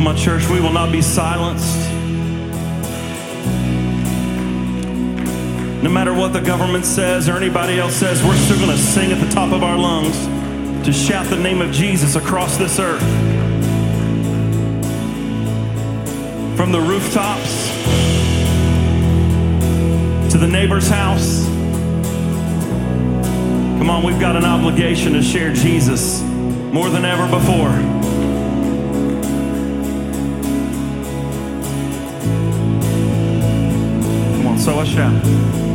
My church, we will not be silenced. No matter what the government says or anybody else says, we're still going to sing at the top of our lungs to shout the name of Jesus across this earth. From the rooftops to the neighbor's house. Come on, we've got an obligation to share Jesus more than ever before. Só Sou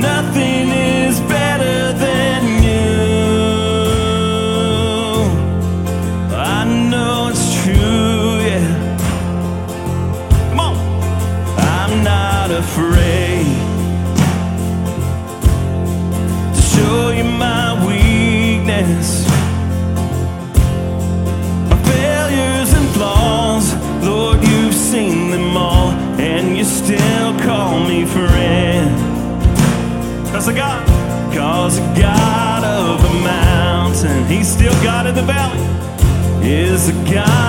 nothing is the God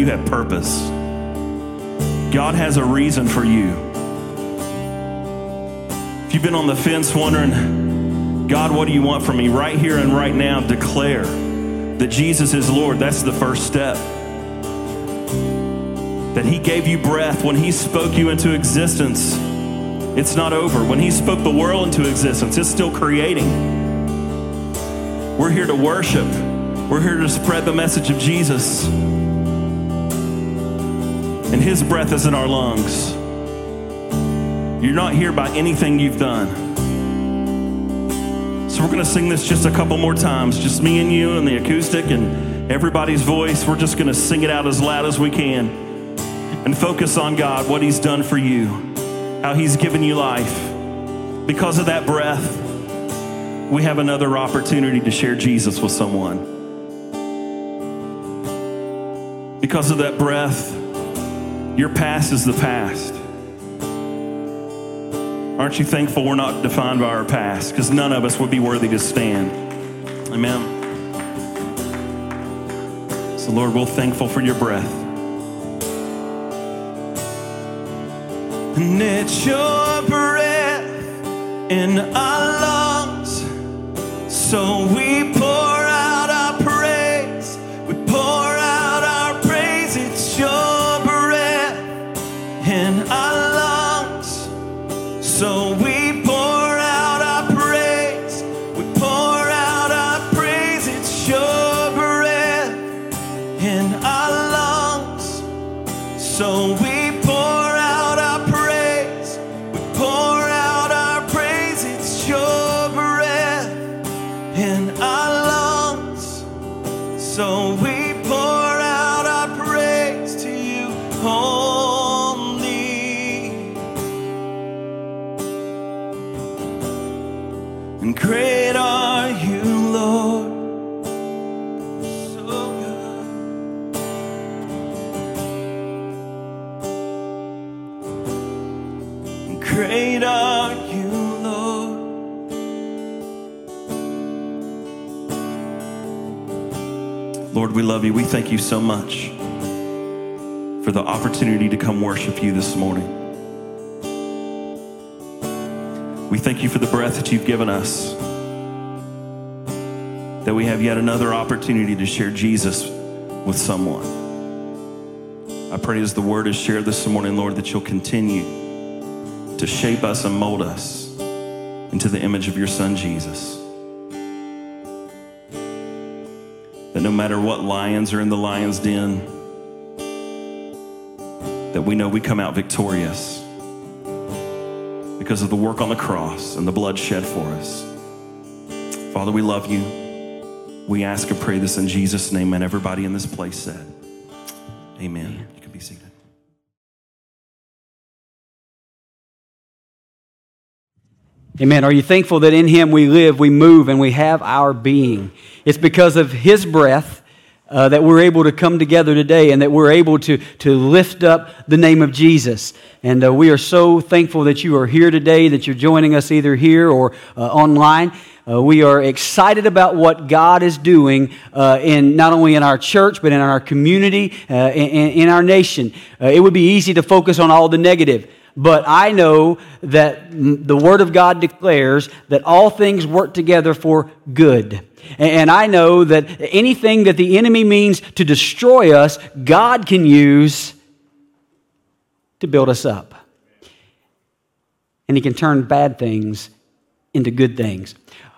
you have purpose. God has a reason for you. If you've been on the fence wondering, God, what do you want from me? Right here and right now, declare that Jesus is Lord. That's the first step. That He gave you breath when He spoke you into existence. It's not over. When He spoke the world into existence, it's still creating. We're here to worship. We're here to spread the message of Jesus. And His breath is in our lungs. You're not here by anything you've done. So we're going to sing this just a couple more times, just me and you and the acoustic and everybody's voice. We're just going to sing it out as loud as we can and focus on God, what He's done for you, how He's given you life. Because of that breath, we have another opportunity to share Jesus with someone. Because of that breath, your past is the past. Aren't you thankful we're not defined by our past? Because none of us would be worthy to stand. Amen. So, Lord, we're thankful for your breath. And it's your breath in our lungs. So we we love you. We thank you so much for the opportunity to come worship you this morning. We thank you for the breath that you've given us, that we have yet another opportunity to share Jesus with someone. I pray as the word is shared this morning, Lord, that you'll continue to shape us and mold us into the image of your Son, Jesus. No matter what lions are in the lion's den, that we know we come out victorious because of the work on the cross and the blood shed for us. Father, we love you. We ask and pray this in Jesus' name, and everybody in this place said, Amen. You Amen. Are you thankful that in Him we live, we move, and we have our being? It's because of His breath uh, that we're able to come together today and that we're able to, to lift up the name of Jesus. And uh, we are so thankful that you are here today, that you're joining us either here or uh, online. Uh, we are excited about what God is doing uh, in not only in our church but in our community, uh, in, in our nation. It would be easy to focus on all the negative, but I know that the Word of God declares that all things work together for good. And I know that anything that the enemy means to destroy us, God can use to build us up. And He can turn bad things into good things.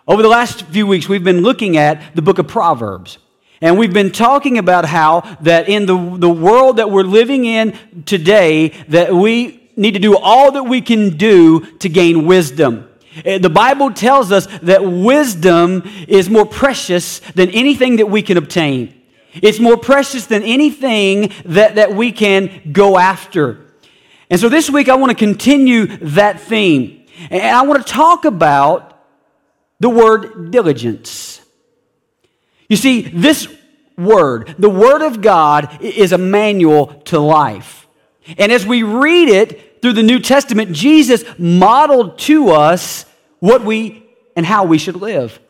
Over the last few weeks, we've been looking at the book of Proverbs. And we've been talking about how that in the, the world that we're living in today, that we need to do all that we can do to gain wisdom. Eh, The Bible tells us that wisdom is more precious than anything that we can obtain. It's more precious than anything that, that we can go after. And so this week I want to continue that theme. And I want to talk about the word diligence. You see, this word, the word of God, is a manual to life. And as we read it through the New Testament, Jesus modeled to us what we and how we should live.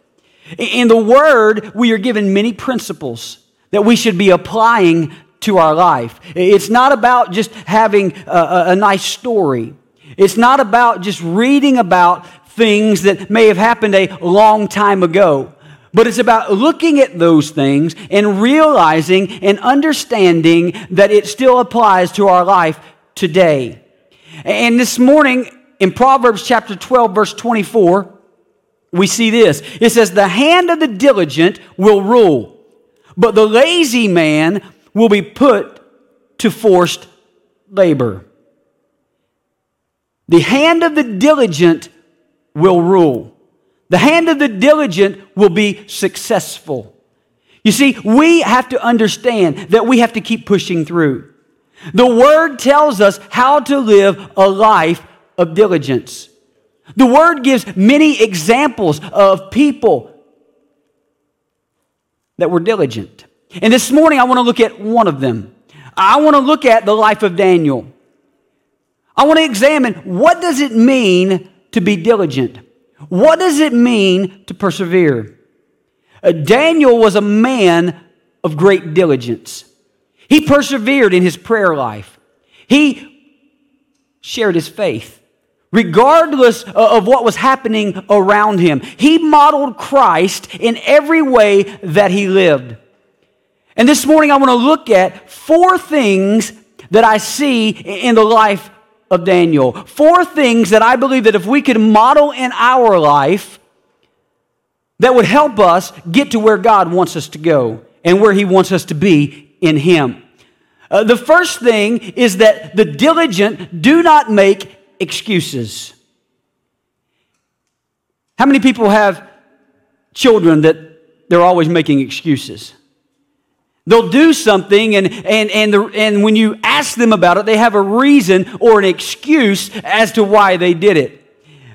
In the Word, we are given many principles that we should be applying to our life. It's not about just having a, a- nice story. It's not about just reading about things that may have happened a long time ago. But it's about looking at those things and realizing and understanding that it still applies to our life today. And this morning in Proverbs chapter 12, verse 24, we see this. It says, The hand of the diligent will rule, but the lazy man will be put to forced labor. The hand of the diligent will rule. The hand of the diligent will be successful. You see, we have to understand that we have to keep pushing through. The Word tells us how to live a life of diligence. The Word gives many examples of people that were diligent. And this morning, I want to look at one of them. I want to look at the life of Daniel. I want to examine what does it mean to be diligent? What does it mean to persevere? Uh, Daniel was a man of great diligence. He persevered in his prayer life. He shared his faith regardless of what was happening around him. He modeled Christ in every way that he lived. And this morning I want to look at four things that I see in the life of Daniel. Four things that I believe that if we could model in our life, that would help us get to where God wants us to go and where He wants us to be in Him. Uh, the first thing is that the diligent do not make excuses. How many people have children that they're always making excuses? They'll do something, and, and, and, the, and when you ask them about it, they have a reason or an excuse as to why they did it.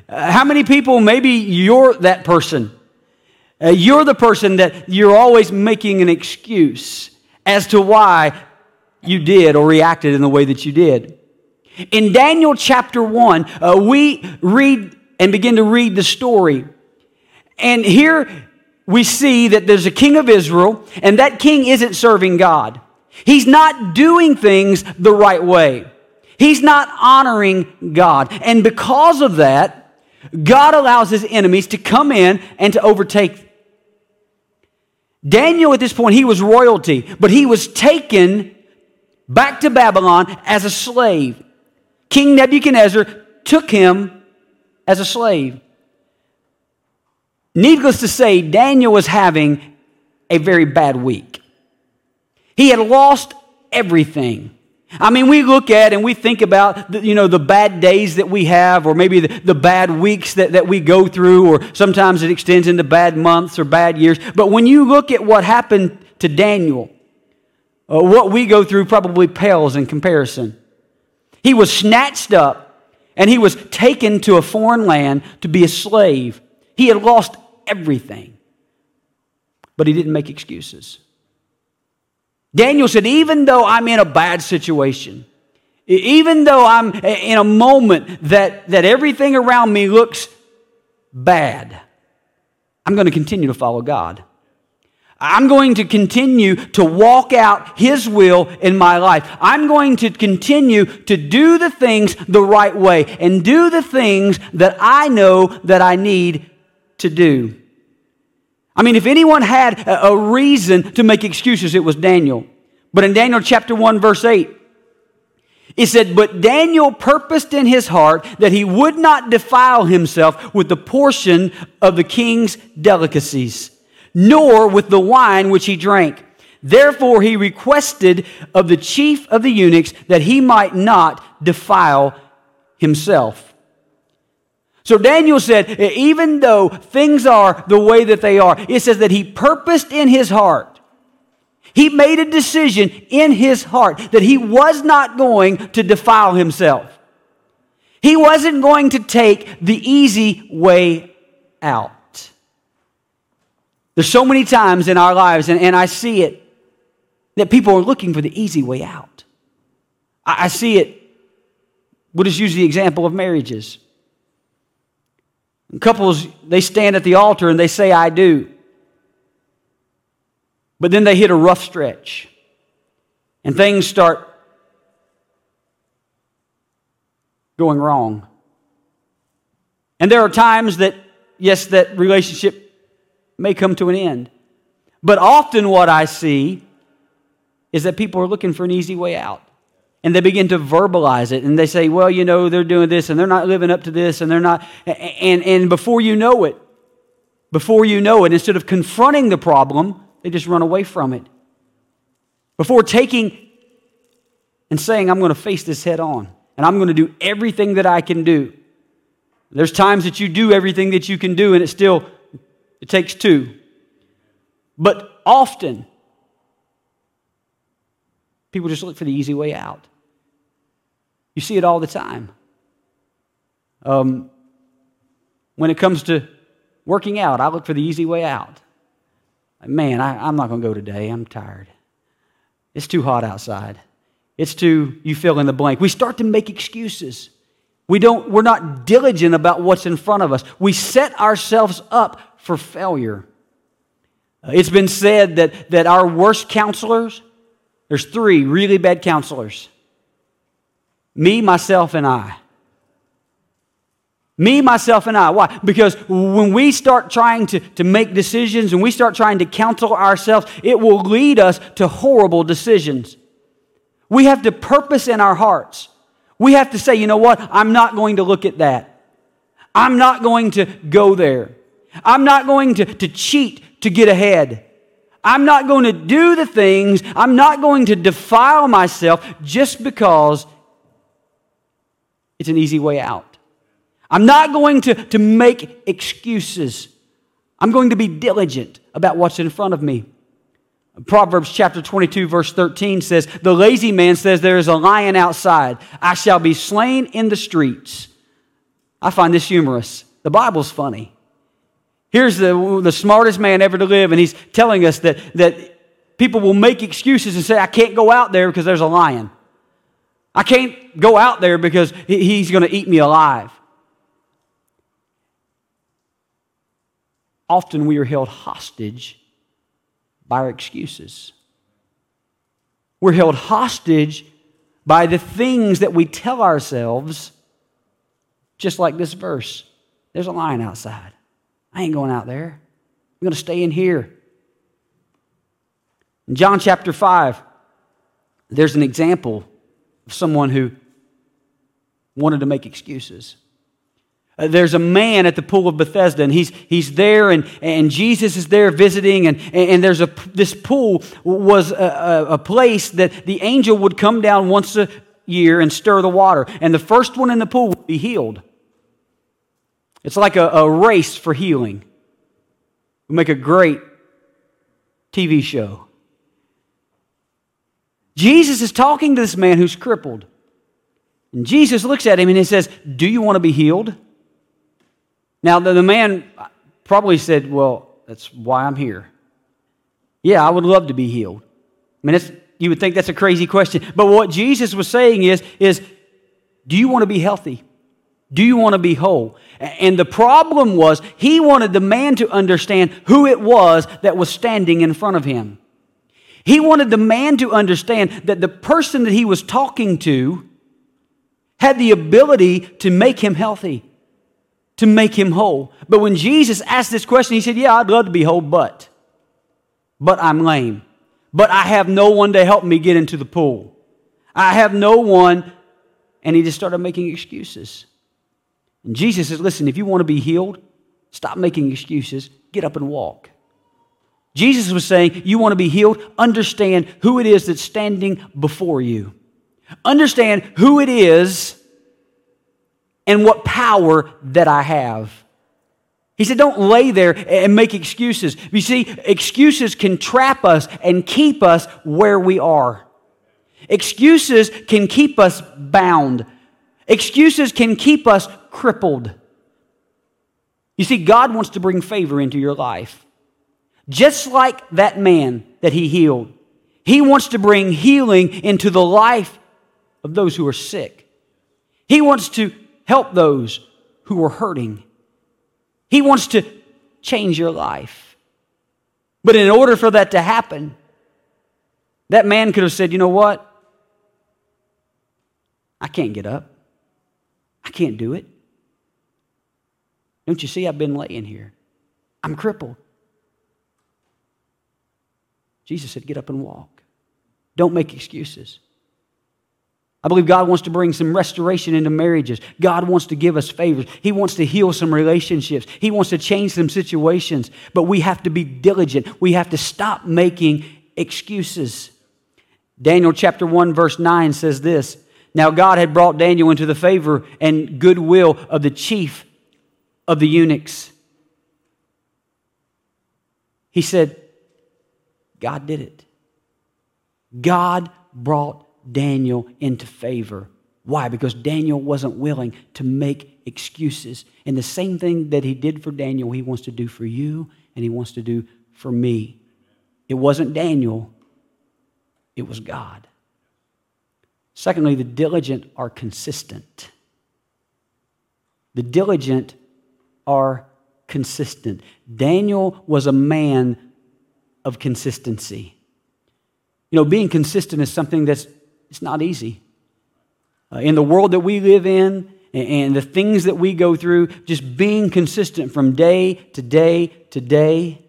Uh, how many people, maybe you're that person? Uh, you're the person that you're always making an excuse as to why you did or reacted in the way that you did. In Daniel chapter 1, uh, we read and begin to read the story. And here we see that there's a king of Israel, and that king isn't serving God. He's not doing things the right way. He's not honoring God. And because of that, God allows his enemies to come in and to overtake. Daniel, at this point, he was royalty, but he was taken back to Babylon as a slave. King Nebuchadnezzar took him as a slave. Needless to say, Daniel was having a very bad week. He had lost everything. I mean, we look at and we think about, the, you know, the bad days that we have, or maybe the, the bad weeks that, that we go through, or sometimes it extends into bad months or bad years. But when you look at what happened to Daniel, uh, what we go through probably pales in comparison. He was snatched up and he was taken to a foreign land to be a slave. He had lost everything. But he didn't make excuses. Daniel said, even though I'm in a bad situation, even though I'm eh, in a moment that, that everything around me looks bad, I'm going to continue to follow God. I'm going to continue to walk out His will in my life. I'm going to continue to do the things the right way and do the things that I know that I need to do. I mean, if anyone had a reason to make excuses, it was Daniel. But in Daniel chapter 1, verse 8, it said, But Daniel purposed in his heart that he would not defile himself with the portion of the king's delicacies, nor with the wine which he drank. Therefore, he requested of the chief of the eunuchs that he might not defile himself. So Daniel said, even though things are the way that they are, it says that he purposed in his heart. He made a decision in his heart that he was not going to defile himself. He wasn't going to take the easy way out. There's so many times in our lives, and, and I see it, that people are looking for the easy way out. I, I see it. We'll just use the example of marriages. Couples, they stand at the altar and they say, I do. But then they hit a rough stretch and things start going wrong. And there are times that, yes, that relationship may come to an end. But often what I see is that people are looking for an easy way out. And they begin to verbalize it and they say, well, you know, they're doing this and they're not living up to this and they're not. And, and before you know it, before you know it, instead of confronting the problem, they just run away from it. Before taking and saying, I'm going to face this head on and I'm going to do everything that I can do. There's times that you do everything that you can do and it still it takes two. But often people just look for the easy way out. You see it all the time. Um, when it comes to working out, I look for the easy way out. Man, I, I'm not going to go today. I'm tired. It's too hot outside. It's too, you fill in the blank. We start to make excuses. We don't, we're not diligent about what's in front of us. We set ourselves up for failure. Uh, it's been said that, that our worst counselors, there's three really bad counselors me, myself, and I. Me, myself, and I. Why? Because when we start trying to, to make decisions and we start trying to counsel ourselves, it will lead us to horrible decisions. We have to purpose in our hearts. We have to say, you know what? I'm not going to look at that. I'm not going to go there. I'm not going to, to cheat to get ahead. I'm not going to do the things, I'm not going to defile myself just because it's an easy way out. I'm not going to, to make excuses. I'm going to be diligent about what's in front of me. Proverbs chapter 22, verse 13 says, The lazy man says, There is a lion outside. I shall be slain in the streets. I find this humorous. The Bible's funny. Here's the, the smartest man ever to live, and he's telling us that, that people will make excuses and say, I can't go out there because there's a lion. I can't go out there because he's going to eat me alive. Often we are held hostage by our excuses. We're held hostage by the things that we tell ourselves, just like this verse. There's a lion outside. I ain't going out there. I'm going to stay in here. In John chapter 5, there's an example of someone who wanted to make excuses. Uh, there's a man at the pool of Bethesda, and he's, he's there, and, and Jesus is there visiting, and, and there's a, this pool was a, a, place that the angel would come down once a year and stir the water, and the first one in the pool would be healed. It's like a, a race for healing. We make a great TV show. Jesus is talking to this man who's crippled. And Jesus looks at him and he says, Do you want to be healed? Now, the, the man probably said, Well, that's why I'm here. Yeah, I would love to be healed. I mean, you would think that's a crazy question. But what Jesus was saying is, is do you want to be healthy? Do you want to be whole? And the problem was, he wanted the man to understand who it was that was standing in front of him. He wanted the man to understand that the person that he was talking to had the ability to make him healthy to make him whole. But when Jesus asked this question, he said, Yeah, I'd love to be whole, but, but I'm lame. But I have no one to help me get into the pool. I have no one. And he just started making excuses. And Jesus says, Listen, if you want to be healed, stop making excuses, get up and walk. Jesus was saying, You want to be healed? Understand who it is that's standing before you. Understand who it is and what power that I have. He said, Don't lay there and make excuses. You see, excuses can trap us and keep us where we are. Excuses can keep us bound. Excuses can keep us crippled. You see, God wants to bring favor into your life. Just like that man that he healed, he wants to bring healing into the life of those who are sick. He wants to help those who are hurting. He wants to change your life. But in order for that to happen, that man could have said, You know what? I can't get up. I can't do it. Don't you see? I've been laying here. I'm crippled. Jesus said, Get up and walk. Don't make excuses. I believe God wants to bring some restoration into marriages. God wants to give us favors. He wants to heal some relationships. He wants to change some situations. But we have to be diligent. We have to stop making excuses. Daniel chapter 1, verse 9 says this Now God had brought Daniel into the favor and goodwill of the chief of the eunuchs. He said, God did it. God brought Daniel into favor. Why? Because Daniel wasn't willing to make excuses. And the same thing that he did for Daniel, he wants to do for you and he wants to do for me. It wasn't Daniel, it was God. Secondly, the diligent are consistent. The diligent are consistent. Daniel was a man of consistency. You know, being consistent is something that's it's not easy. Uh, in the world that we live in and, and the things that we go through, just being consistent from day to day to day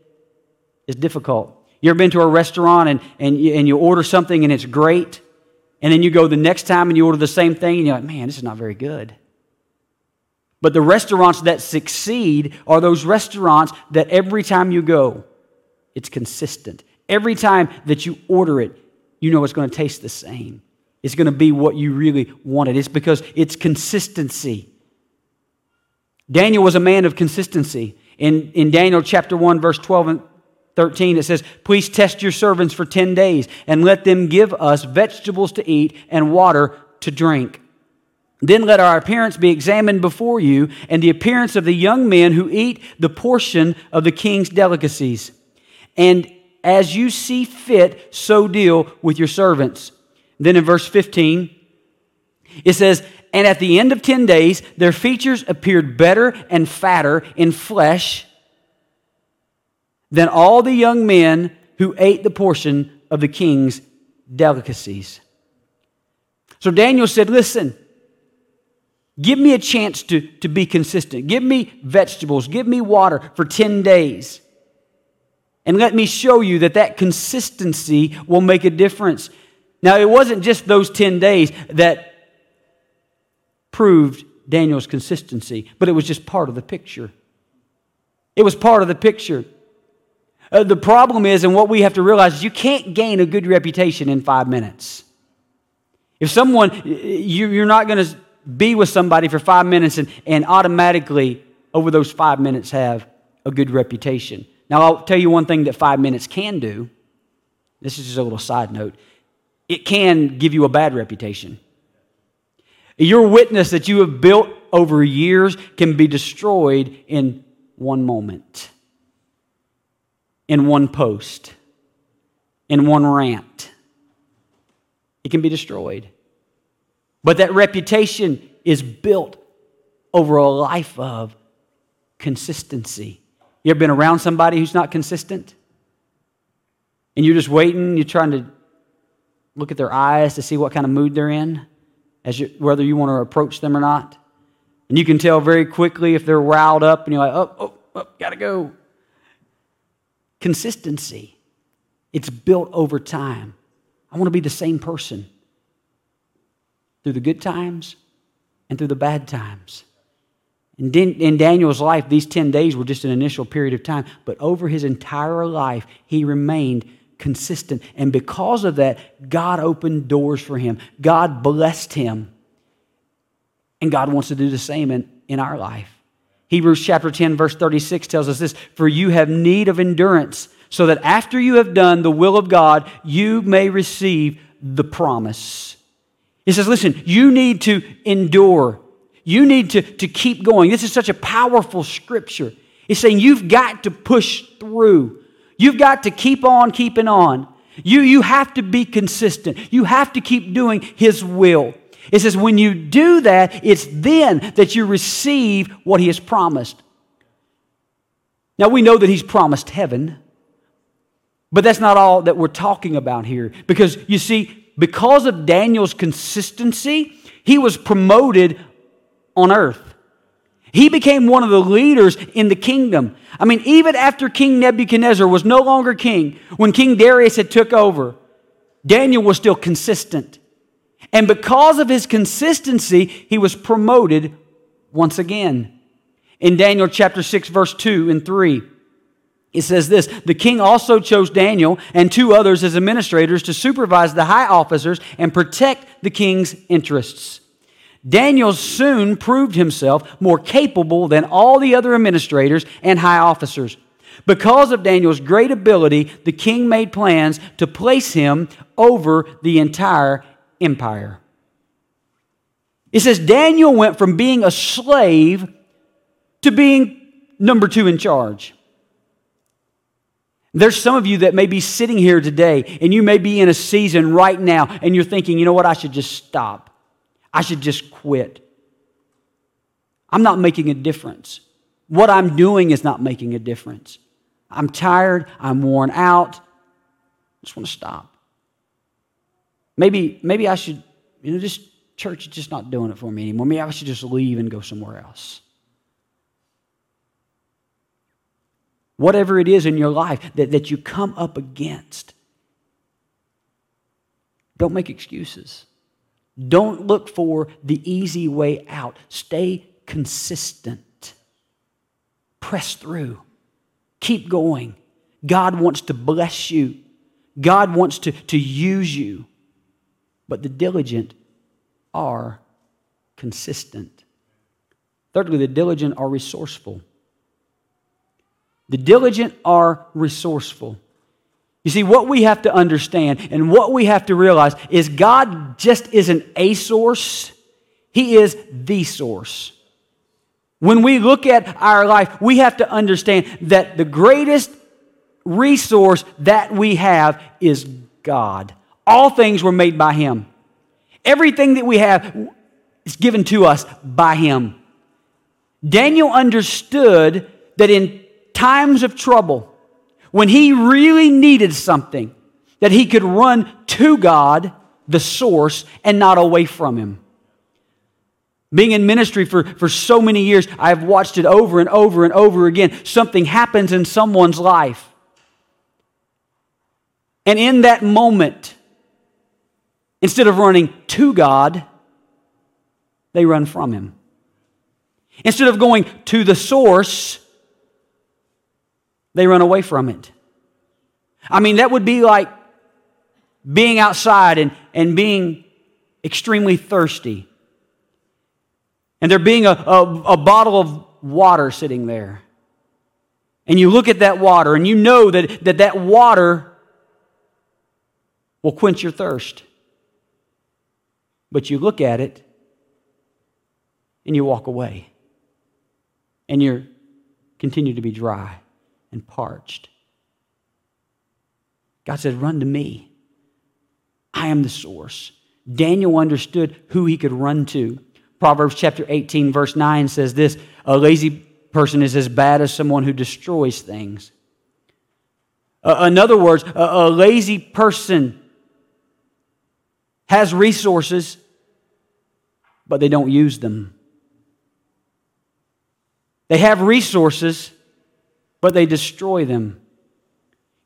is difficult. You ever been to a restaurant and, and, you, and you order something and it's great, and then you go the next time and you order the same thing and you're like, man, this is not very good. But the restaurants that succeed are those restaurants that every time you go, it's consistent. Every time that you order it, you know it's going to taste the same. It's going to be what you really wanted. It's because it's consistency. Daniel was a man of consistency. In, in Daniel chapter 1, verse 12 and 13, it says, Please test your servants for 10 days and let them give us vegetables to eat and water to drink. Then let our appearance be examined before you and the appearance of the young men who eat the portion of the king's delicacies. And as you see fit, so deal with your servants. Then in verse 15, it says, And at the end of 10 days, their features appeared better and fatter in flesh than all the young men who ate the portion of the king's delicacies. So Daniel said, Listen, give me a chance to, to be consistent. Give me vegetables. Give me water for 10 days. And let me show you that that consistency will make a difference. Now, it wasn't just those 10 days that proved Daniel's consistency, but it was just part of the picture. It was part of the picture. Uh, the problem is, and what we have to realize is you can't gain a good reputation in five minutes. If someone, you, are not going to be with somebody for five minutes and, and automatically, over those five minutes, have a good reputation. Now, I'll tell you one thing that five minutes can do. This is just a little side note it can give you a bad reputation. Your witness that you have built over years can be destroyed in one moment, in one post, in one rant. It can be destroyed. But that reputation is built over a life of consistency. You ever been around somebody who's not consistent? And you're just waiting, you're trying to look at their eyes to see what kind of mood they're in, as you, whether you want to approach them or not. And you can tell very quickly if they're riled up and you're like, oh, oh, oh, gotta go. Consistency. It's built over time. I want to be the same person through the good times and through the bad times. In Daniel's life, these 10 days were just an initial period of time, but over his entire life, he remained consistent. And because of that, God opened doors for him. God blessed him. And God wants to do the same in, in our life. Hebrews chapter 10, verse 36 tells us this For you have need of endurance, so that after you have done the will of God, you may receive the promise. He says, Listen, you need to endure. You need to, to keep going. This is such a powerful scripture. It's saying you've got to push through. You've got to keep on keeping on. You, you have to be consistent. You have to keep doing His will. It says, when you do that, it's then that you receive what He has promised. Now, we know that He's promised heaven, but that's not all that we're talking about here. Because you see, because of Daniel's consistency, he was promoted on earth. He became one of the leaders in the kingdom. I mean, even after King Nebuchadnezzar was no longer king, when King Darius had took over, Daniel was still consistent. And because of his consistency, he was promoted once again. In Daniel chapter 6, verse 2 and 3, it says this The king also chose Daniel and two others as administrators to supervise the high officers and protect the king's interests. Daniel soon proved himself more capable than all the other administrators and high officers. Because of Daniel's great ability, the king made plans to place him over the entire empire. It says Daniel went from being a slave to being number two in charge. There's some of you that may be sitting here today and you may be in a season right now and you're thinking, you know what, I should just stop. I should just quit. I'm not making a difference. What I'm doing is not making a difference. I'm tired. I'm worn out. I just want to stop. Maybe, maybe I should, you know, this church is just not doing it for me anymore. Maybe I should just leave and go somewhere else. Whatever it is in your life that, that you come up against, don't make excuses. Don't look for the easy way out. Stay consistent. Press through. Keep going. God wants to bless you, God wants to, to use you. But the diligent are consistent. Thirdly, the diligent are resourceful. The diligent are resourceful. You see, what we have to understand and what we have to realize is God just isn't a source, He is the source. When we look at our life, we have to understand that the greatest resource that we have is God. All things were made by Him. Everything that we have is given to us by Him. Daniel understood that in times of trouble, when he really needed something, that he could run to God, the source, and not away from him. Being in ministry for, for so many years, I've watched it over and over and over again. Something happens in someone's life. And in that moment, instead of running to God, they run from Him. Instead of going to the source, they run away from it. I mean, that would be like being outside and, and being extremely thirsty. And there being a, a, a bottle of water sitting there. And you look at that water and you know that that, that water will quench your thirst. But you look at it and you walk away. And you continue to be dry and parched. God said, Run to me. I am the source. Daniel understood who he could run to. Proverbs chapter 18, verse 9 says this A lazy person is as bad as someone who destroys things. Uh, in other words, a, a lazy person has resources, but they don't use them. They have resources, but they destroy them.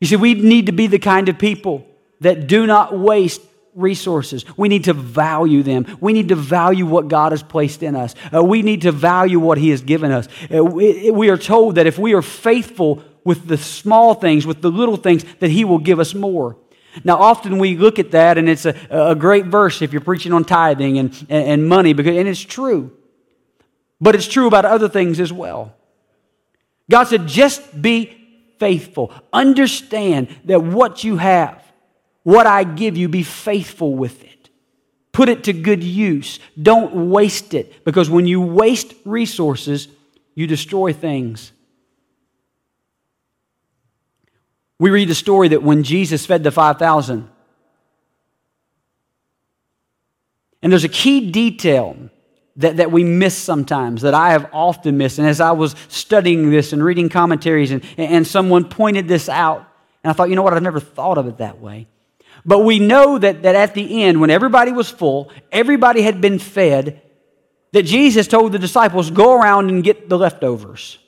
You see, we need to be the kind of people that do not waste resources. We need to value them. We need to value what God has placed in us. Uh, we need to value what He has given us. Uh, we, we are told that if we are faithful with the small things, with the little things, that He will give us more. Now, often we look at that, and it's a, a great verse if you're preaching on tithing and, and, and money, because, and it's true. But it's true about other things as well. God said, just be faithful. Understand that what you have, what I give you, be faithful with it. Put it to good use. Don't waste it because when you waste resources, you destroy things. We read the story that when Jesus fed the 5,000, and there's a key detail that, that we miss sometimes, that I have often missed. And as I was studying this and reading commentaries, and, and someone pointed this out, and I thought, you know what, I've never thought of it that way. But we know that, that at the end, when everybody was full, everybody had been fed, that Jesus told the disciples, Go around and get the leftovers.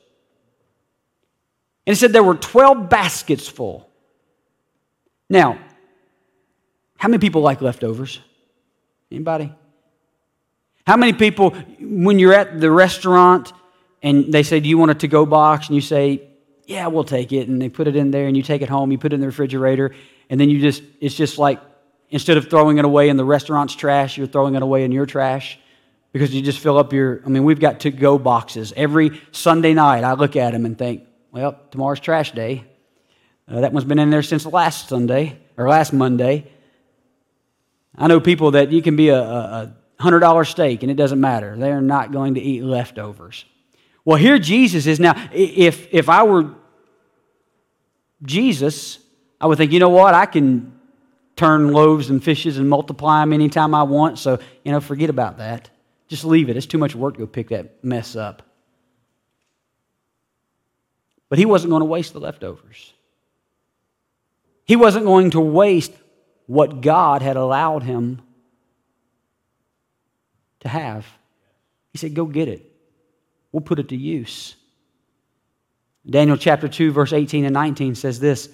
And he said there were 12 baskets full. Now, how many people like leftovers? Anybody? How many people, when you're at the restaurant and they say, Do you want a to go box? And you say, Yeah, we'll take it. And they put it in there and you take it home, you put it in the refrigerator, and then you just, it's just like, instead of throwing it away in the restaurant's trash, you're throwing it away in your trash because you just fill up your, I mean, we've got to go boxes. Every Sunday night, I look at them and think, Well, tomorrow's trash day. Uh, that one's been in there since last Sunday or last Monday. I know people that you can be a, a, $100 steak and it doesn't matter. They're not going to eat leftovers. Well, here Jesus is now. If, if I were Jesus, I would think, you know what? I can turn loaves and fishes and multiply them anytime I want. So, you know, forget about that. Just leave it. It's too much work to go pick that mess up. But he wasn't going to waste the leftovers. He wasn't going to waste what God had allowed him to have. He said, Go get it. We'll put it to use. Daniel chapter 2, verse 18 and 19 says this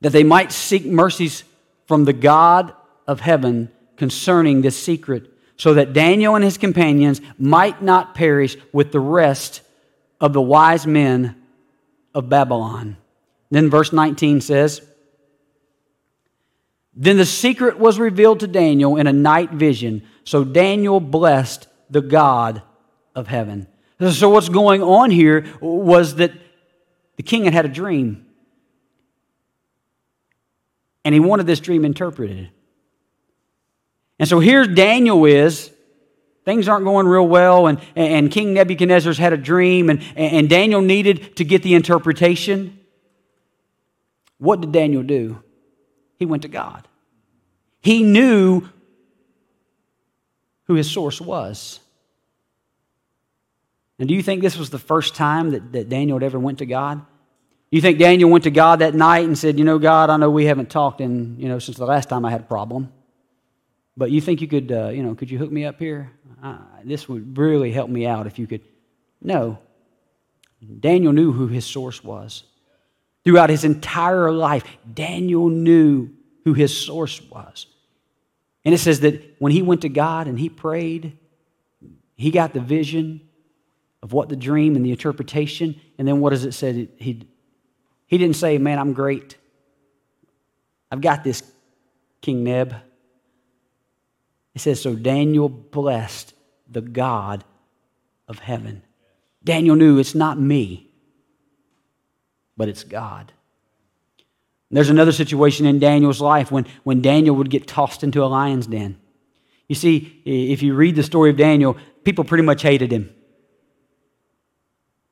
that they might seek mercies from the God of heaven concerning this secret, so that Daniel and his companions might not perish with the rest of the wise men of Babylon. Then verse 19 says, Then the secret was revealed to Daniel in a night vision. So Daniel blessed the God of heaven. So, what's going on here was that the king had had a dream. And he wanted this dream interpreted. And so here Daniel is. Things aren't going real well, and, and King Nebuchadnezzar's had a dream, and, and Daniel needed to get the interpretation. What did Daniel do? He went to God. He knew who his source was. And do you think this was the first time that, that Daniel had ever went to God? You think Daniel went to God that night and said, You know, God, I know we haven't talked in, you know, since the last time I had a problem. But you think you could, uh, you know, could you hook me up here? Uh, this would really help me out if you could. No. Daniel knew who his source was. Throughout his entire life, Daniel knew who his source was. And it says that when he went to God and he prayed, he got the vision of what the dream and the interpretation. And then what does it say? He, he didn't say, Man, I'm great. I've got this, King Neb. It says, So Daniel blessed the God of heaven. Daniel knew it's not me, but it's God. There's another situation in Daniel's life when, when Daniel would get tossed into a lion's den. You see, if you read the story of Daniel, people pretty much hated him.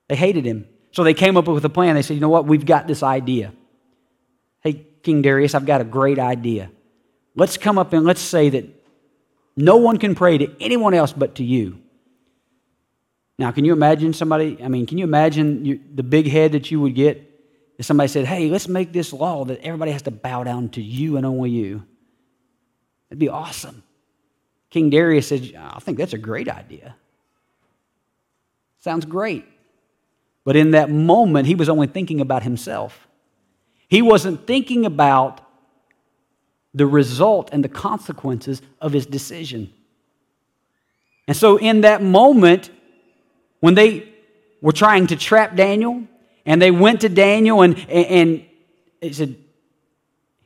They hated him. So they came up with a plan. They said, you know what? We've got this idea. Hey, King Darius, I've got a great idea. Let's come up and let's say that no one can pray to anyone else but to you. Now, can you imagine somebody? I mean, can you imagine you, the big head that you would get if somebody said, hey, let's make this law that everybody has to bow down to you and only you, that'd be awesome. King Darius said, I think that's a great idea. Sounds great. But in that moment, he was only thinking about himself. He wasn't thinking about the result and the consequences of his decision. And so, in that moment, when they were trying to trap Daniel, and they went to Daniel and, and, he said,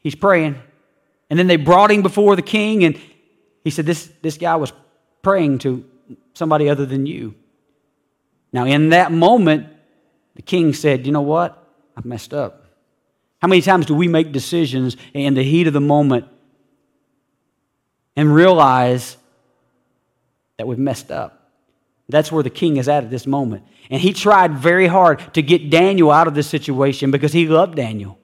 He's praying. And then they brought him before the king, and he said, This, this guy was praying to somebody other than you. Now, in that moment, the king said, You know what? I've messed up. How many times do we make decisions in the heat of the moment and realize that we've messed up? That's where the king is at at this moment. And he tried very hard to get Daniel out of this situation because he loved Daniel.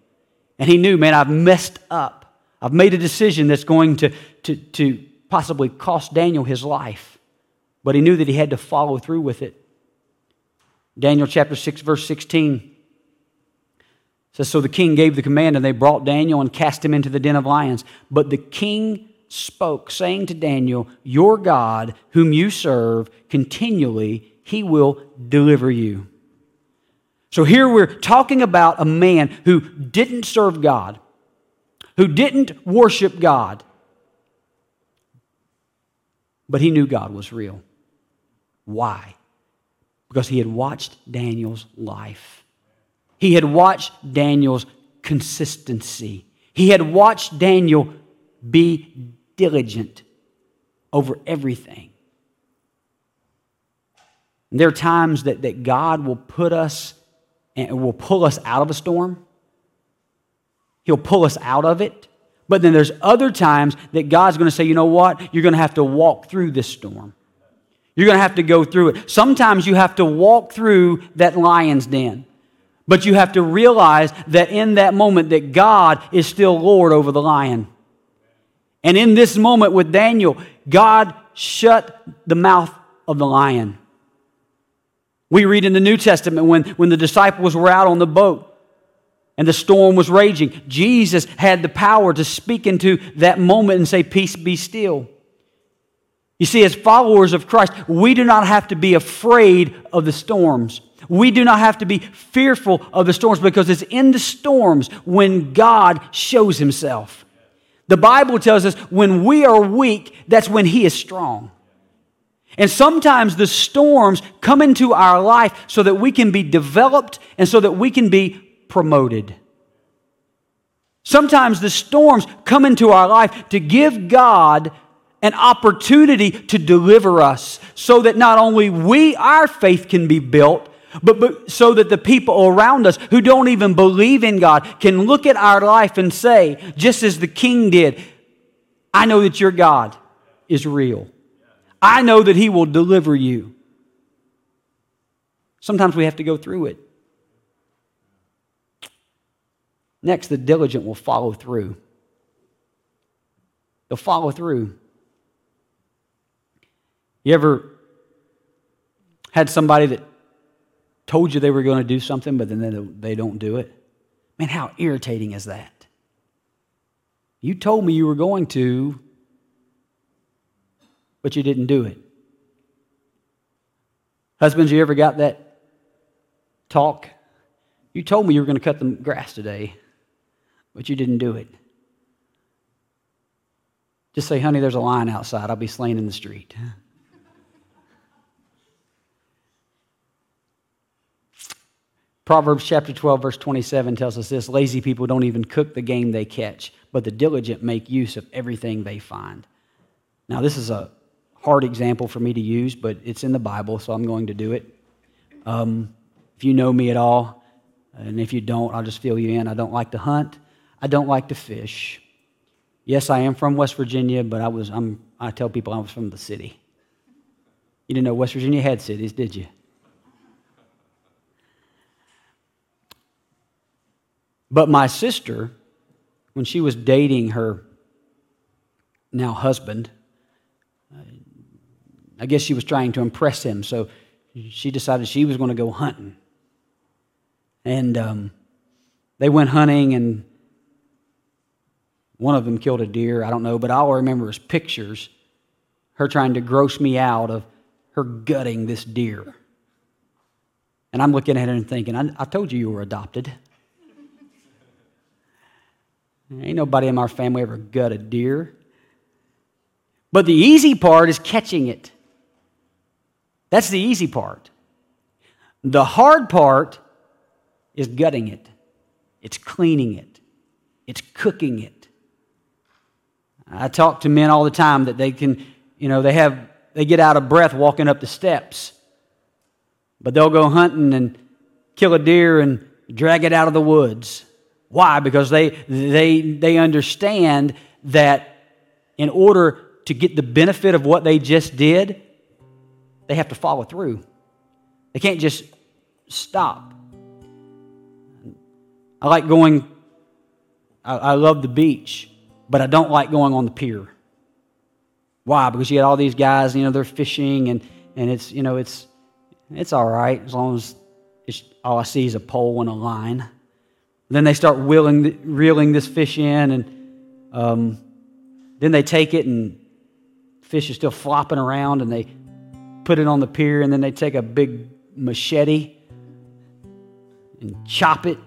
And he knew, man, I've messed up. I've made a decision that's going to, to, to possibly cost Daniel his life. But he knew that he had to follow through with it. Daniel chapter 6, verse 16 says, So the king gave the command, and they brought Daniel and cast him into the den of lions. But the king spoke, saying to Daniel, Your God, whom you serve continually, he will deliver you. So here we're talking about a man who didn't serve God, who didn't worship God, but he knew God was real. Why? Because he had watched Daniel's life. He had watched Daniel's consistency. He had watched Daniel be diligent over everything. And there are times that, that God will put us and will pull us out of a storm. He'll pull us out of it. But then there's other times that God's going to say, you know what? You're going to have to walk through this storm. You're going to have to go through it. Sometimes you have to walk through that lion's den. But you have to realize that in that moment that God is still Lord over the lion. And in this moment with Daniel, God shut the mouth of the lion. We read in the New Testament when, when the disciples were out on the boat and the storm was raging, Jesus had the power to speak into that moment and say, Peace be still. You see, as followers of Christ, we do not have to be afraid of the storms. We do not have to be fearful of the storms because it's in the storms when God shows himself. The Bible tells us when we are weak, that's when he is strong. And sometimes the storms come into our life so that we can be developed and so that we can be promoted. Sometimes the storms come into our life to give God an opportunity to deliver us so that not only we, our faith can be built, but, but so that the people around us who don't even believe in God can look at our life and say, just as the king did, I know that your God is real. I know that he will deliver you. Sometimes we have to go through it. Next, the diligent will follow through. They'll follow through. You ever had somebody that told you they were going to do something, but then they don't do it? Man, how irritating is that? You told me you were going to, but you didn't do it. Husbands, you ever got that talk? You told me you were going to cut the grass today, but you didn't do it. Just say, honey, there's a lion outside. I'll be slain in the street. Proverbs chapter 12, verse 27 tells us this lazy people don't even cook the game they catch, but the diligent make use of everything they find. Now, this is a hard example for me to use, but it's in the Bible, so I'm going to do it. Um, if you know me at all, and if you don't, I'll just fill you in. I don't like to hunt, I don't like to fish. Yes, I am from West Virginia, but I, was, I'm, I tell people I was from the city. You didn't know West Virginia had cities, did you? But my sister, when she was dating her now husband, I guess she was trying to impress him, so she decided she was going to go hunting. And um, they went hunting, and one of them killed a deer. I don't know, but all I remember is pictures her trying to gross me out of her gutting this deer. And I'm looking at her and thinking, I, I told you you were adopted. Ain't nobody in our family ever gut a deer. But the easy part is catching it. That's the easy part. The hard part is gutting it, it's cleaning it, it's cooking it. I talk to men all the time that they can, you know, they have, they get out of breath walking up the steps. But they'll go hunting and kill a deer and drag it out of the woods. Why? Because they, they, they understand that in order to get the benefit of what they just did, they have to follow through. They can't just stop. I like going, I, I love the beach, but I don't like going on the pier. Why? Because you got all these guys, you know, they're fishing and, and it's, you know, it's, it's all right as long as all I see is a pole and a line. Then they start reeling, reeling this fish in, and um, then they take it and fish is still flopping around and they put it on the pier and then they take a big machete and chop it.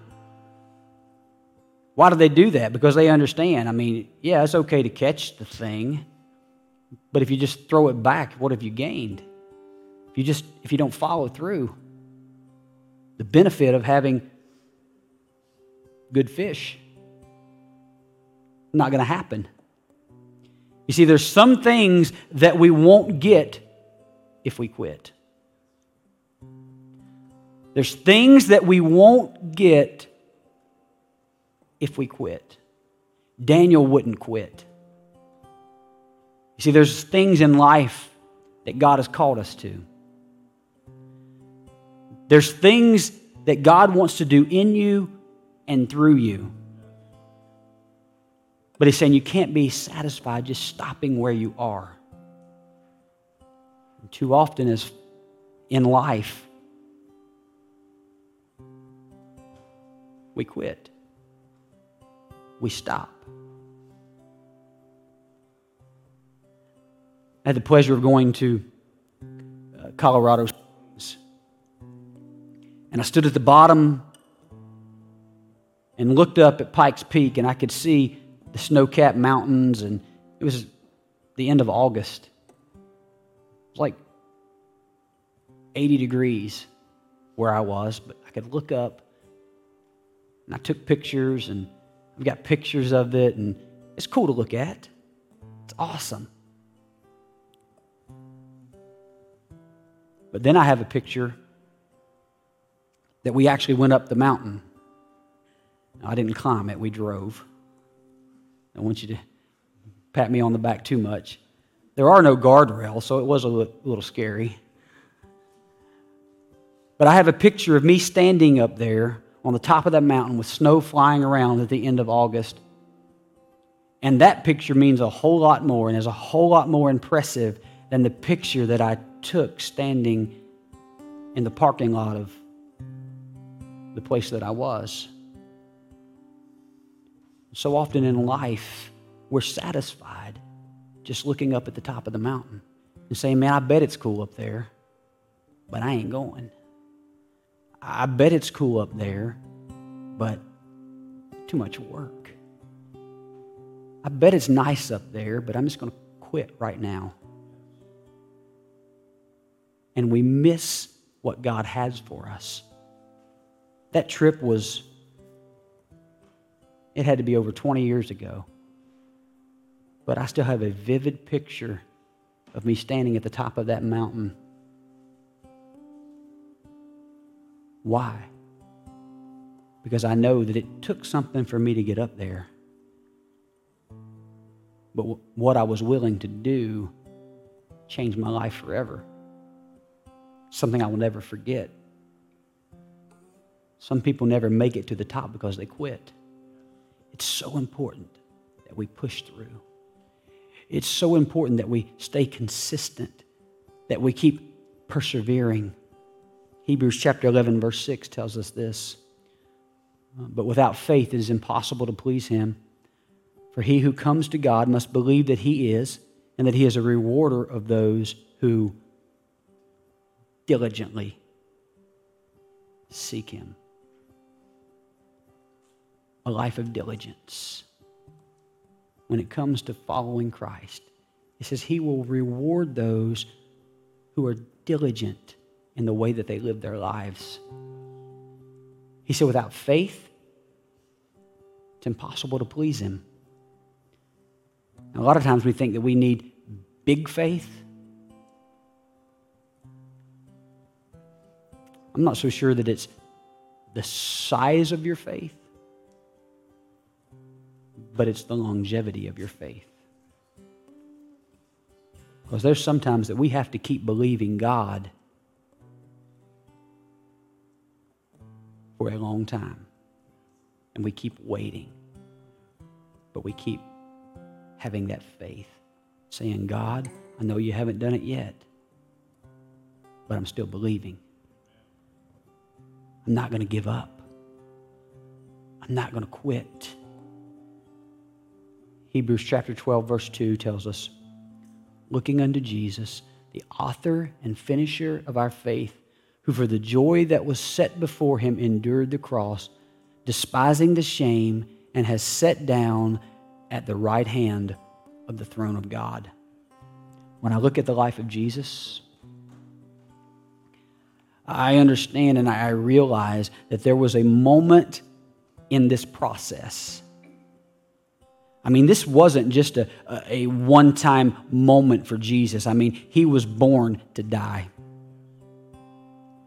Why do they do that? Because they understand. I mean, yeah, it's okay to catch the thing, but if you just throw it back, what have you gained? If you just if you don't follow through, the benefit of having good fish not going to happen. You see, there's some things that we won't get if we quit. There's things that we won't get if we quit. Daniel wouldn't quit. You see, there's things in life that God has called us to. There's things that God wants to do in you and through you. But he's saying you can't be satisfied just stopping where you are. And too often, as in life, we quit, we stop. I had the pleasure of going to uh, Colorado Springs. And I stood at the bottom and looked up at Pikes Peak, and I could see the snow capped mountains, and it was the end of August. It was like 80 degrees where I was, but I could look up, and I took pictures, and I've got pictures of it, and it's cool to look at. It's awesome. But then I have a picture that we actually went up the mountain. I didn't climb it, we drove. I want you to pat me on the back too much. There are no guardrails, so it was a little scary. But I have a picture of me standing up there on the top of that mountain with snow flying around at the end of August. And that picture means a whole lot more and is a whole lot more impressive than the picture that I took standing in the parking lot of the place that I was. So often in life, we're satisfied just looking up at the top of the mountain and saying, Man, I bet it's cool up there, but I ain't going. I bet it's cool up there, but too much work. I bet it's nice up there, but I'm just going to quit right now. And we miss what God has for us. That trip was it had to be over 20 years ago. But I still have a vivid picture of me standing at the top of that mountain. Why? Because I know that it took something for me to get up there. But what I was willing to do changed my life forever. Something I will never forget. Some people never make it to the top because they quit. It's so important that we push through. It's so important that we stay consistent, that we keep persevering. Hebrews chapter 11, verse 6 tells us this. Uh, but without faith, it is impossible to please him. For he who comes to God must believe that he is, and that he is a rewarder of those who diligently seek him a life of diligence when it comes to following Christ. It says he will reward those who are diligent in the way that they live their lives. He said, without faith, it's impossible to please him. a lot of times we think that we need big faith. I'm not so sure that it's the size of your faith but it's the longevity of your faith. Because there's sometimes that we have to keep believing God for a long time. And we keep waiting. But we keep having that faith, saying, God, I know you haven't done it yet, but I'm still believing. I'm not going to give up. I'm not going to quit. Hebrews chapter 12, verse 2 tells us looking unto Jesus, the author and finisher of our faith, who for the joy that was set before him endured the cross, despising the shame, and has sat down at the right hand of the throne of God. When I look at the life of Jesus, I understand and I realize that there was a moment in this process. I mean, this wasn't just a, a one time moment for Jesus. I mean, he was born to die.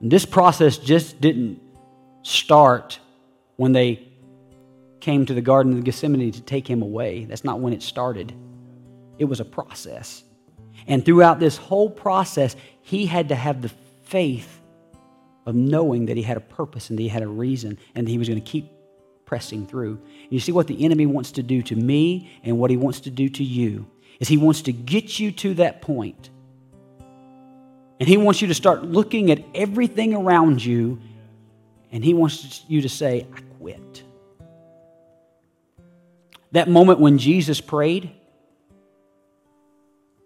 And this process just didn't start when they came to the Garden of Gethsemane to take him away. That's not when it started, it was a process. And throughout this whole process, he had to have the faith of knowing that he had a purpose and that he had a reason and that he was going to keep pressing through. And you see what the enemy wants to do to me and what he wants to do to you is he wants to get you to that point. And he wants you to start looking at everything around you and he wants you to say, I quit. That moment when Jesus prayed,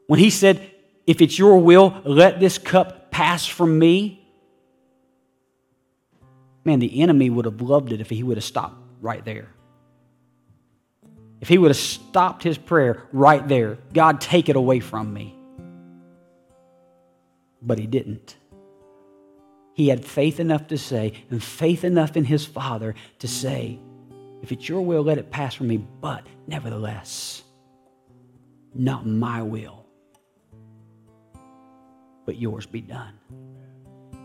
when he said, If it's your will, let this cup pass from me. Man, the enemy would have loved it if he would have stopped right there. If he would have stopped his prayer right there, God, take it away from me. But he didn't. He had faith enough to say, and faith enough in his Father to say, if it's your will, let it pass from me, but nevertheless, not my will, but yours be done.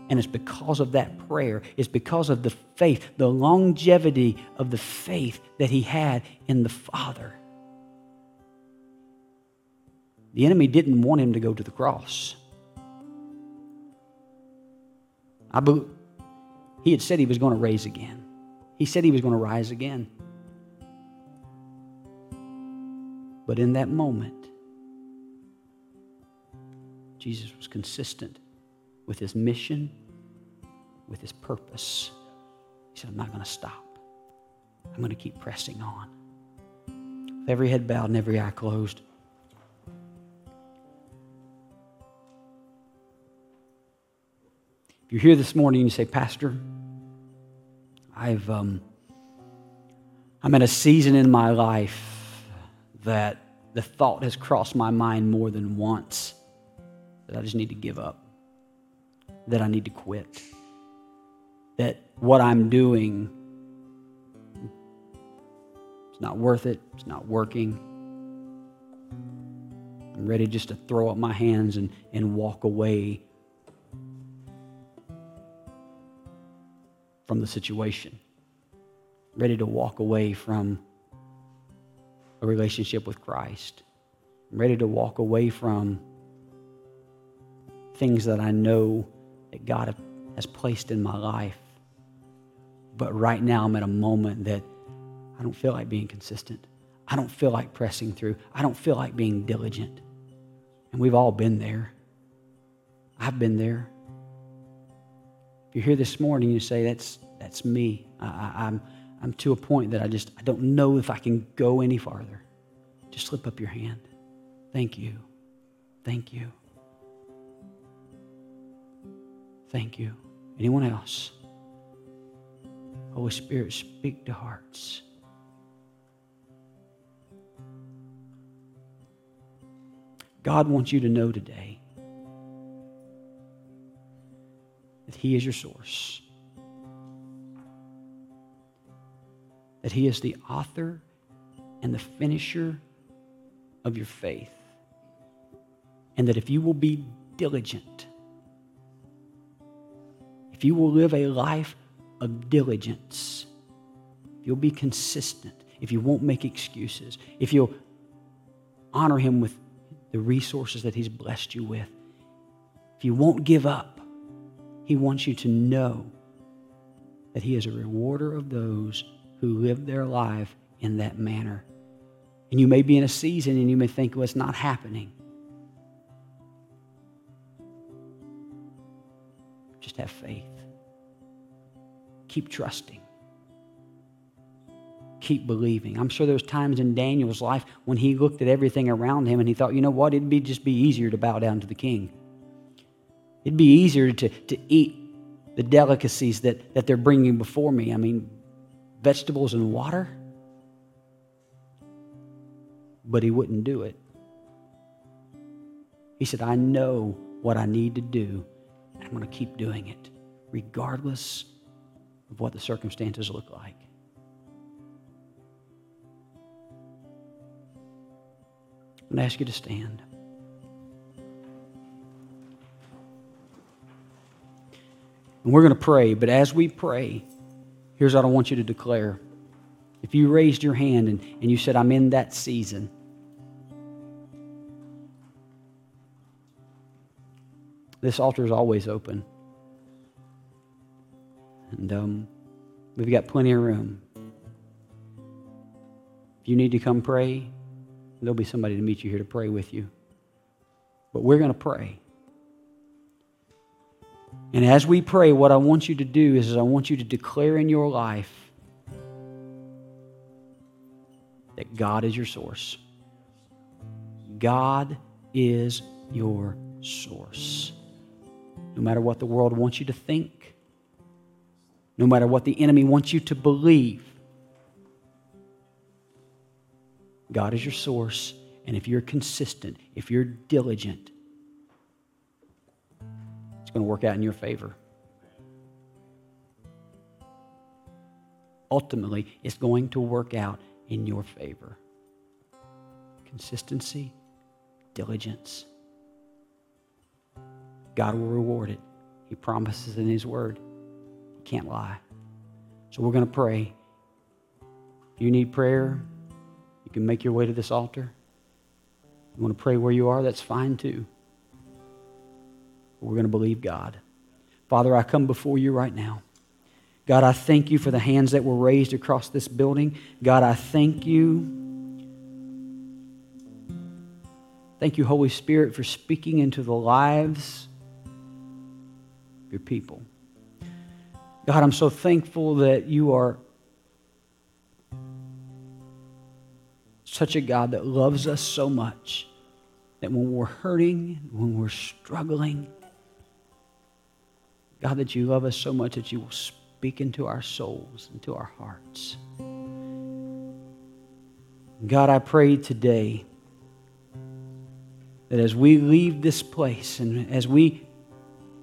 And it's because of that prayer, it's because of the faith, the longevity of the faith that he had in the Father. The enemy didn't want him to go to the cross. I believe he had said he was going to raise again. He said he was going to rise again. But in that moment, Jesus was consistent with his mission, with his purpose. He said, I'm not going to stop. I'm going to keep pressing on. With every head bowed and every eye closed. If you're here this morning and you say, Pastor, I've, um, I'm in a season in my life that the thought has crossed my mind more than once that I just need to give up, that I need to quit, that what I'm doing is not worth it, it's not working. I'm ready just to throw up my hands and, and walk away from the situation, ready to walk away from a relationship with Christ, I'm ready to walk away from things that I know that God has placed in my life. But right now, I'm at a moment that I don't feel like being consistent. I don't feel like pressing through. I don't feel like being diligent. And we've all been there. I've been there. If you're here this morning, you say, that's, that's me. I, I'm, I'm to a point that I just I don't know if I can go any farther. Just slip up your hand. Thank you. Thank you. Thank you. Anyone else? Holy Spirit, speak to hearts. God wants you to know today that He is your source, that He is the author and the finisher of your faith, and that if you will be diligent, if you will live a life of diligence, if you'll be consistent, if you won't make excuses, if you'll honor Him with the resources that He's blessed you with, if you won't give up, he wants you to know that He is a rewarder of those who live their life in that manner. And you may be in a season and you may think, well, it's not happening. Just have faith. Keep trusting. keep believing. I'm sure there's times in Daniel's life when he looked at everything around him and he thought, you know what, it'd be just be easier to bow down to the king. It'd be easier to, to eat the delicacies that, that they're bringing before me. I mean, vegetables and water. But he wouldn't do it. He said, I know what I need to do. And I'm going to keep doing it, regardless of what the circumstances look like. I'm going to ask you to stand. And we're going to pray, but as we pray, here's what I want you to declare. If you raised your hand and, and you said, I'm in that season, this altar is always open. And um, we've got plenty of room. If you need to come pray, there'll be somebody to meet you here to pray with you. But we're going to pray. And as we pray, what I want you to do is, is I want you to declare in your life that God is your source. God is your source. No matter what the world wants you to think, no matter what the enemy wants you to believe, God is your source. And if you're consistent, if you're diligent, it's going to work out in your favor. Ultimately, it's going to work out in your favor. Consistency, diligence. God will reward it. He promises in His Word. Can't lie. So we're going to pray. If you need prayer, you can make your way to this altar. You want to pray where you are, that's fine too. We're going to believe God. Father, I come before you right now. God, I thank you for the hands that were raised across this building. God, I thank you. Thank you, Holy Spirit, for speaking into the lives of your people. God, I'm so thankful that you are such a God that loves us so much that when we're hurting, when we're struggling, God, that you love us so much that you will speak into our souls, into our hearts. God, I pray today that as we leave this place and as we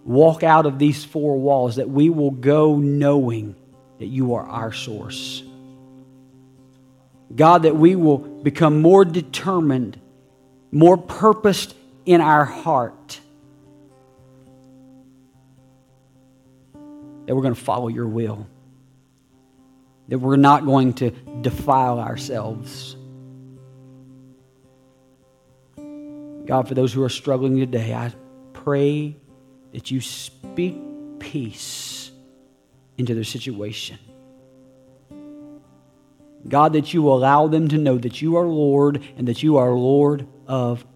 walk out of these four walls, that we will go knowing that you are our source. God, that we will become more determined, more purposed in our heart that we're going to follow your will, that we're not going to defile ourselves. God, for those who are struggling today, I pray that you speak peace into their situation. God, that you allow them to know that you are Lord and that you are Lord of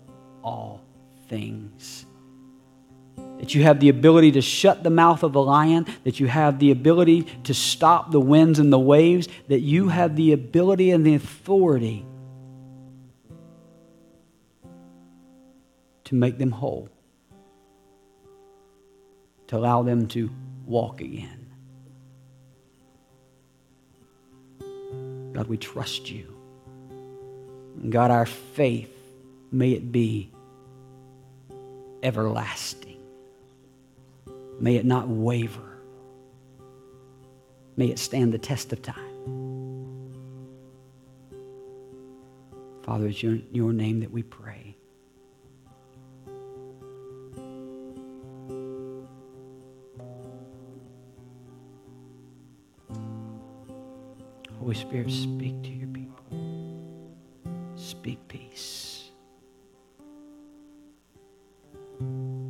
all things that you have the ability to shut the mouth of the lion, that you have the ability to stop the winds and the waves, that you have the ability and the authority to make them whole, to allow them to walk again. God, we trust you. God, our faith, may it be everlasting. May it not waver. May it stand the test of time. Father, it's your, your name that we pray. Spirit, speak to your people. Speak peace. In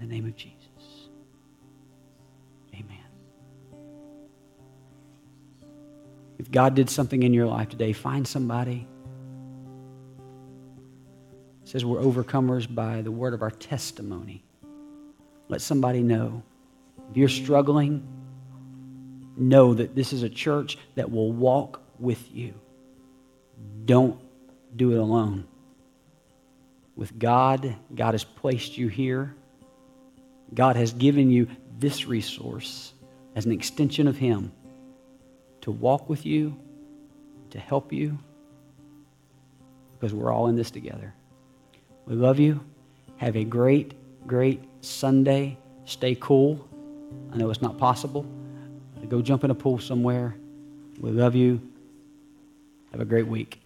the name of Jesus. Amen. If God did something in your life today, find somebody. It says we're overcomers by the word of our testimony. Let somebody know. If you're struggling, know that this is a church that will walk with you. Don't do it alone. With God, God has placed you here. God has given you this resource as an extension of Him to walk with you, to help you, because we're all in this together. We love you. Have a great, great Sunday. Stay cool. I know it's not possible. Go jump in a pool somewhere. We love you. Have a great week.